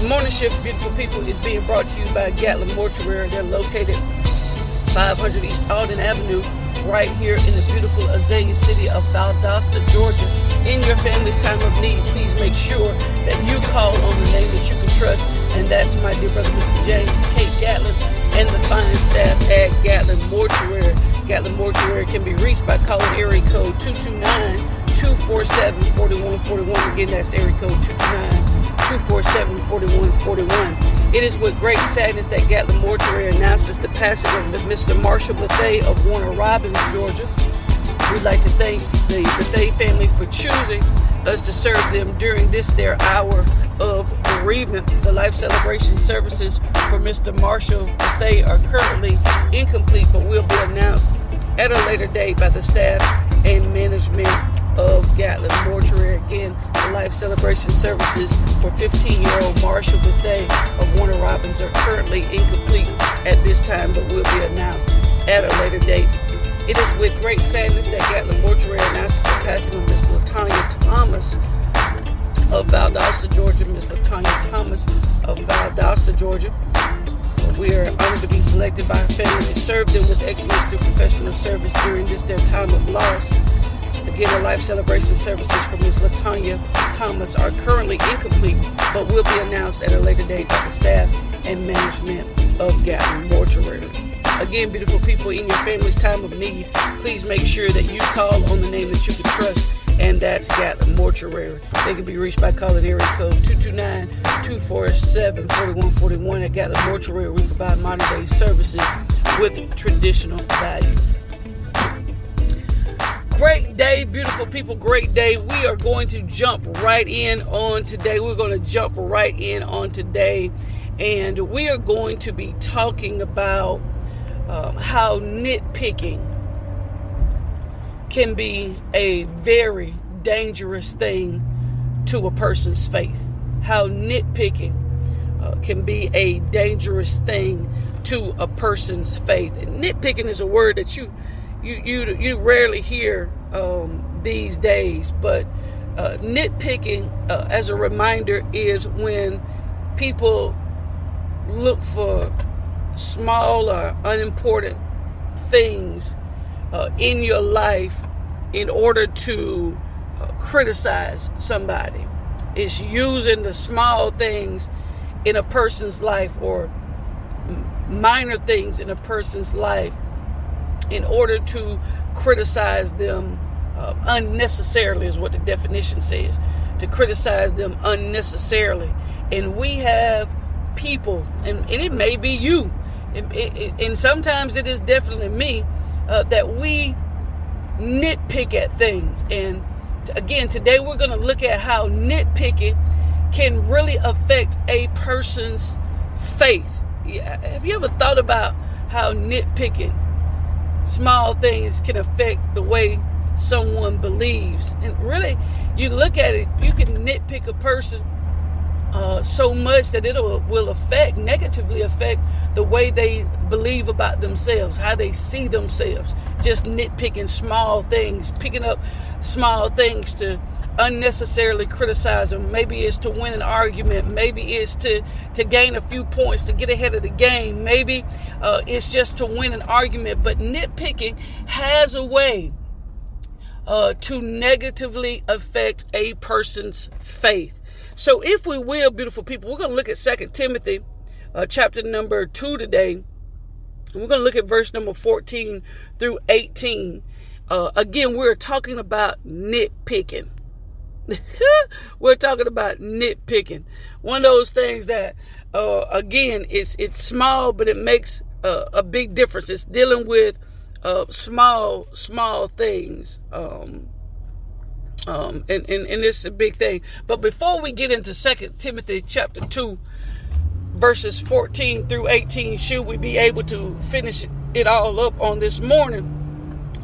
The morning shift, beautiful people, is being brought to you by Gatlin Mortuary. They're located 500 East Alden Avenue, right here in the beautiful Azalea city of Valdosta, Georgia. In your family's time of need, please make sure that you call on the name that you can trust, and that's my dear brother, Mr. James Kate Gatlin, and the fine staff at Gatlin Mortuary. Gatlin Mortuary can be reached by calling area code 229 247 4141. Again, that's area code 229 247 4141. It is with great sadness that Gatlin Mortuary announces the passing of Mr. Marshall Bethay of Warner Robins, Georgia. We'd like to thank the Bethay family for choosing us to serve them during this their hour of bereavement. The life celebration services for Mr. Marshall Bethay are currently incomplete, but will be announced at a later date by the staff and management of Gatlin Mortuary. Again, the life celebration services for 15 year old Marshall Bethay of Warner Robins are currently incomplete at this time, but will be announced at a later date. It is with great sadness that Gatlin Mortuary announces the passing of Miss Latanya Thomas of Valdosta, Georgia. Miss Latanya Thomas of Valdosta, Georgia. We are honored to be selected by a family to serve them with excellence through professional service during this their time of loss. The life celebration services for Ms. Latanya Thomas are currently incomplete, but will be announced at a later date by the staff and management of Gatlin Mortuary. Again, beautiful people, in your family's time of need, please make sure that you call on the name that you can trust, and that's Gatlin Mortuary. They can be reached by calling area code 229-247-4141 at Gatlin Mortuary. We provide modern day services with traditional values great day, beautiful people. Great day. We are going to jump right in on today. We're going to jump right in on today. And we are going to be talking about um, how nitpicking can be a very dangerous thing to a person's faith. How nitpicking uh, can be a dangerous thing to a person's faith. And nitpicking is a word that you you you you rarely hear um, these days. But uh, nitpicking, uh, as a reminder, is when people look for small or unimportant things uh, in your life in order to uh, criticize somebody. It's using the small things in a person's life or minor things in a person's life in order to criticize them uh, unnecessarily, is what the definition says. To criticize them unnecessarily. And we have people, and, and it may be you, and, and sometimes it is definitely me, uh, that we nitpick at things. And again, today we're going to look at how nitpicking can really affect a person's faith. Yeah. Have you ever thought about how nitpicking small things can affect the way someone believes. And really, you look at it, you can nitpick a person uh, so much that it will affect, negatively affect the way they believe about themselves, how they see themselves. Just nitpicking small things, picking up small things to unnecessarily criticize them. Maybe it's to win an argument. Maybe it's to to gain a few points to get ahead of the game. Maybe uh, it's just to win an argument. But nitpicking has a way uh, to negatively affect a person's faith. So, if we will, beautiful people, we're going to look at Second Timothy, uh, chapter number two today. We're going to look at verse number 14 through 18. Uh, again, we're talking about nitpicking. We're talking about nitpicking. One of those things that, uh, again, it's it's small, but it makes a, a big difference. It's dealing with uh, small small things. Um, um, and, and, and it's a big thing. But before we get into Second Timothy chapter 2, verses 14 through 18, should we be able to finish it all up on this morning,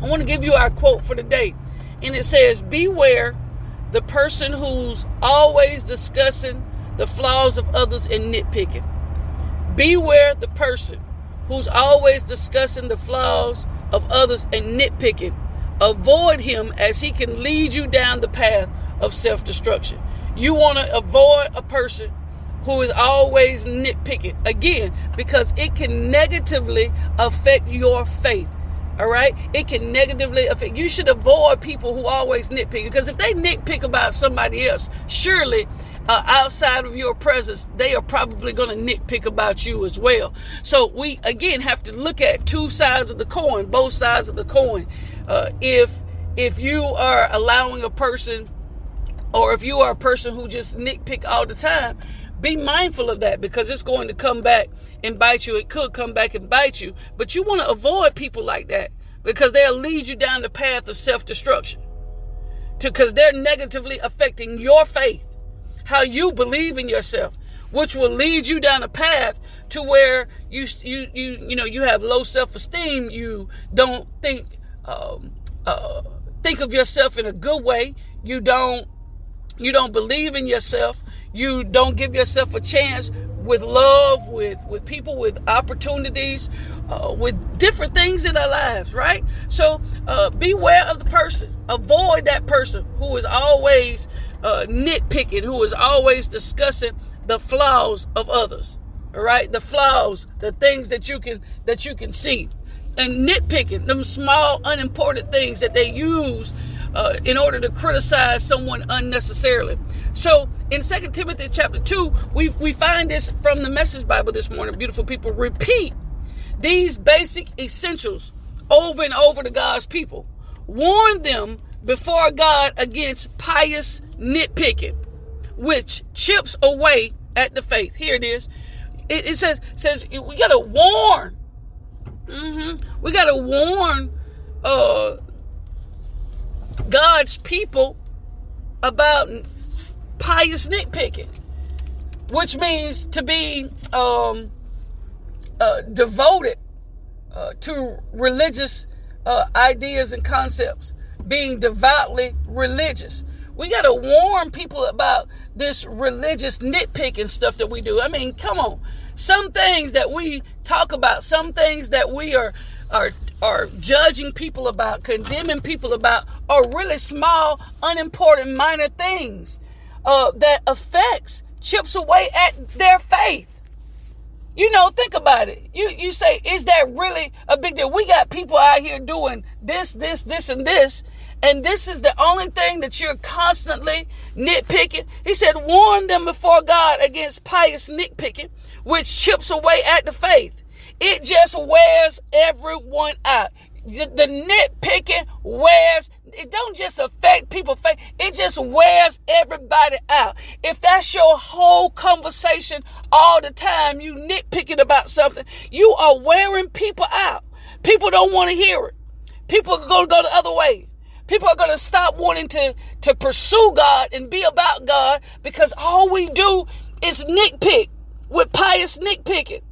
I want to give you our quote for the day. And it says, Beware the person who's always discussing the flaws of others and nitpicking. Beware the person who's always discussing the flaws of others and nitpicking. Avoid him as he can lead you down the path of self destruction. You want to avoid a person who is always nitpicking. Again, because it can negatively affect your faith. All right, it can negatively affect. You should avoid people who always nitpick because if they nitpick about somebody else, surely uh, outside of your presence, they are probably going to nitpick about you as well. So we again have to look at two sides of the coin, both sides of the coin. Uh, if if you are allowing a person, or if you are a person who just nitpick all the time, be mindful of that because it's going to come back and bite you. It could come back and bite you, but you want to avoid people like that because they'll lead you down the path of self destruction. Because they're negatively affecting your faith, how you believe in yourself, which will lead you down a path to where you you you you know you have low self esteem. You don't think um, uh, think of yourself in a good way. You don't you don't believe in yourself you don't give yourself a chance with love, with with people, with opportunities, uh, with different things in our lives, right? So uh, beware of the person. Avoid that person who is always uh, nitpicking, who is always discussing the flaws of others. All right, the flaws, the things that you can that you can see, and nitpicking them small, unimportant things that they use uh, in order to criticize someone unnecessarily. So in Second Timothy chapter 2, we, we find this from the Message Bible this morning. Beautiful people, repeat these basic essentials over and over to God's people. Warn them before God against pious nitpicking, which chips away at the faith. Here it is. It, it says says we gotta warn. Mm-hmm. We gotta warn uh, God's people about pious nitpicking, which means to be um, uh, devoted uh, to religious uh, ideas and concepts, being devoutly religious. We got to warn people about this religious nitpicking stuff that we do. I mean, come on. Some things that we talk about, some things that we are are are judging people about, condemning people about, are really small, unimportant, minor things uh, that affects, chips away at their faith. You know, think about it. You you say, is that really a big deal? We got people out here doing this, this, this, and this, and this is the only thing that you're constantly nitpicking. He said, warn them before God against pious nitpicking, which chips away at the faith. It just wears everyone out. The, the nitpicking wears it don't just affect people it just wears everybody out. If that's your whole conversation all the time you nitpicking about something you are wearing people out. People don't want to hear it. People are going to go the other way. People are going to stop wanting to to pursue god and be about god because all we do is nitpick with pious nitpicking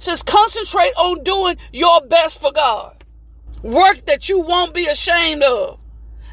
says concentrate on doing your best for God. Work that you won't be ashamed of.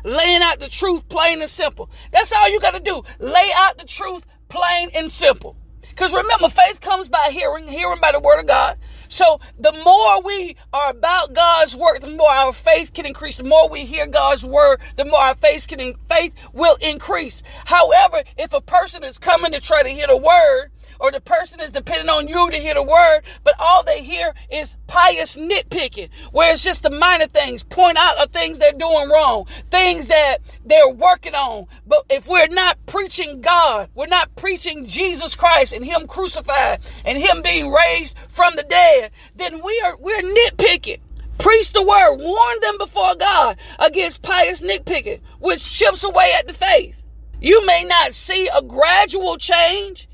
Laying out the truth plain and simple. That's all you got to do. Lay out the truth plain and simple. Because remember, faith comes by hearing, hearing by the word of God. So the more we are about God's work, the more our faith can increase. The more we hear God's word, the more our faith can faith will increase. However, if a person is coming to try to hear the word or the person is depending on you to hear the word, but all they hear is pious nitpicking, where it's just the minor things, point out of things they're doing wrong, things that they're working on. But if we're not preaching God, we're not preaching Jesus Christ and Him crucified and Him being raised from the dead, then we are we're nitpicking. Preach the word, warn them before God against pious nitpicking, which chips away at the faith. You may not see a gradual change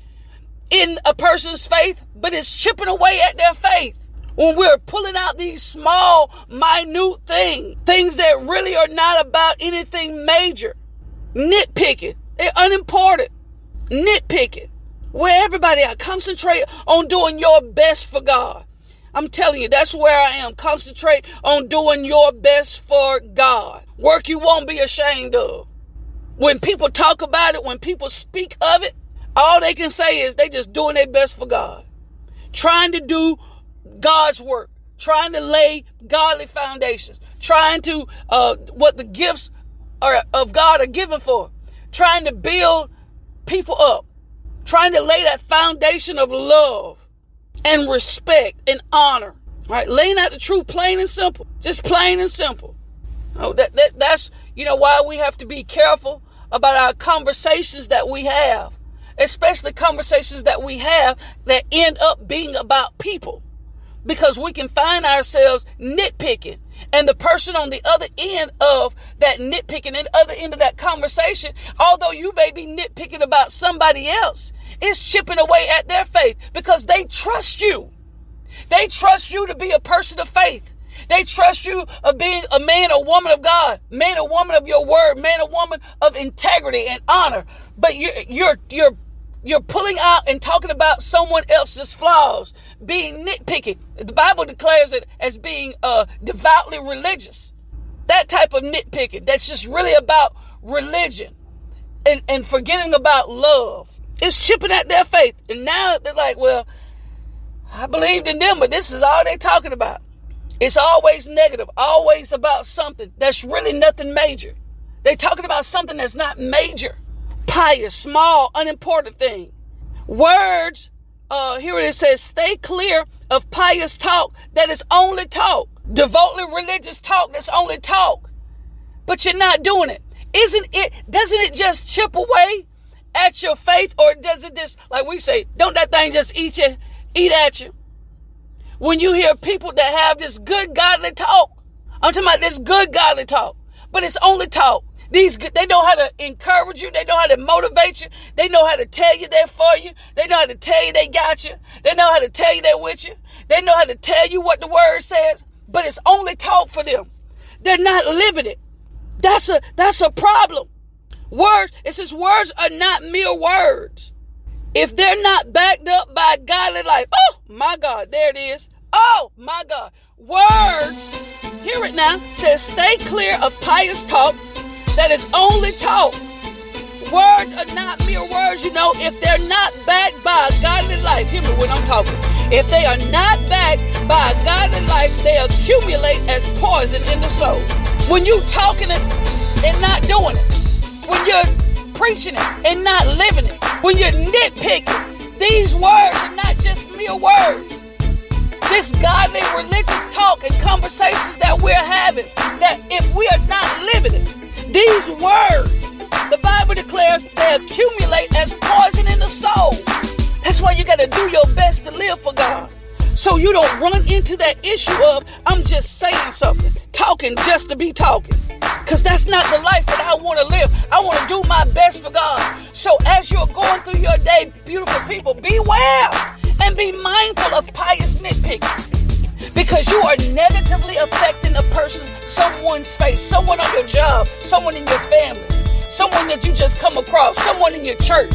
in a person's faith, but it's chipping away at their faith. When we're pulling out these small, minute things, things that really are not about anything major, nitpicking, they're unimportant, nitpicking. Where everybody I concentrate on doing your best for God. I'm telling you, that's where I am. Concentrate on doing your best for God. Work you won't be ashamed of. When people talk about it, when people speak of it, all they can say is they just doing their best for God. Trying to do God's work. Trying to lay godly foundations. Trying to, uh, what the gifts are, of God are given for. Trying to build people up. trying to lay that foundation of love and respect and honor. Right? Laying out the truth plain and simple. Just plain and simple. Oh, that, that that's you know why we have to be careful about our conversations that we have, especially conversations that we have that end up being about people. Because we can find ourselves nitpicking and the person on the other end of that nitpicking and other end of that conversation, although you may be nitpicking about somebody else, is chipping away at their faith because they trust you. They trust you to be a person of faith. They trust you of being a man or woman of God, man or woman of your word, man or woman of integrity and honor. But you're you're you're you're pulling out and talking about someone else's flaws, being nitpicky. The Bible declares it as being uh, devoutly religious. That type of nitpicking that's just really about religion and, and forgetting about love. It's chipping at their faith. And now they're like, well, I believed in them, but this is all they're talking about. It's always negative, always about something that's really nothing major. They're talking about something that's not major, pious, small, unimportant thing. Words, uh, here it says, stay clear of pious talk that is only talk, devoutly religious talk that's only talk, but you're not doing it. Isn't it, doesn't it just chip away at your faith or does it just, like we say, don't that thing just eat you, eat at you? when you hear people that have this good godly talk. I'm talking about this good godly talk, but it's only talk. These they know how to encourage you. They know how to motivate you. They know how to tell you they're for you. They know how to tell you they got you. They know how to tell you they're with you. They know how to tell you what the word says. But it's only talk for them. They're not living it. That's a that's a problem. Words. It says words are not mere words. If they're not backed up by godly life, oh my God, there it is. Oh my God. Words, hear it now, says stay clear of pious talk that is only talk. Words are not mere words, you know, if they're not backed by a godly life. Hear me when I'm talking. If they are not backed by a godly life, they accumulate as poison in the soul. When you talking it and not doing it, when you're preaching it and not living it, when you're nitpicking, these words are not just mere words. This godly religious talk and conversations that we're having, that if we are not living it, these words, the Bible declares they accumulate as poison in the soul. That's why you got to do your best to live for God. So you don't run into that issue of, I'm just saying something, talking just to be talking. Because that's not the life that I want to live. I want to do my best for God. So as you're going through your day, beautiful people, beware and be mindful of pious nitpicking. Because you are negatively affecting a person, someone's face, someone on your job, someone in your family, someone that you just come across, someone in your church.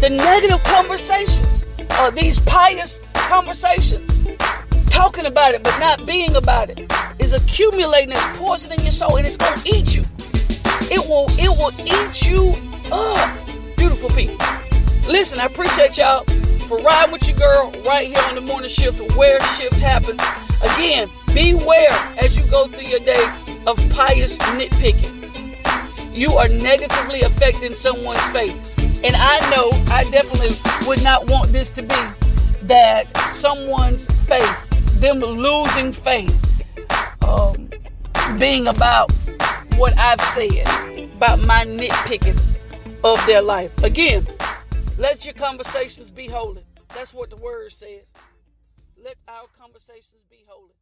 The negative conversations are these pious conversations talking about it but not being about it is accumulating as poisoning your soul and it's gonna eat you. It will it will eat you up. Beautiful people. Listen, I appreciate y'all for riding with your girl right here on the morning shift where shift happens. Again, beware as you go through your day of pious nitpicking. You are negatively affecting someone's faith. And I know I definitely would not want this to be that someone's faith them losing faith um, being about what I've said, about my nitpicking of their life. Again, let your conversations be holy. That's what the word says. Let our conversations be holy.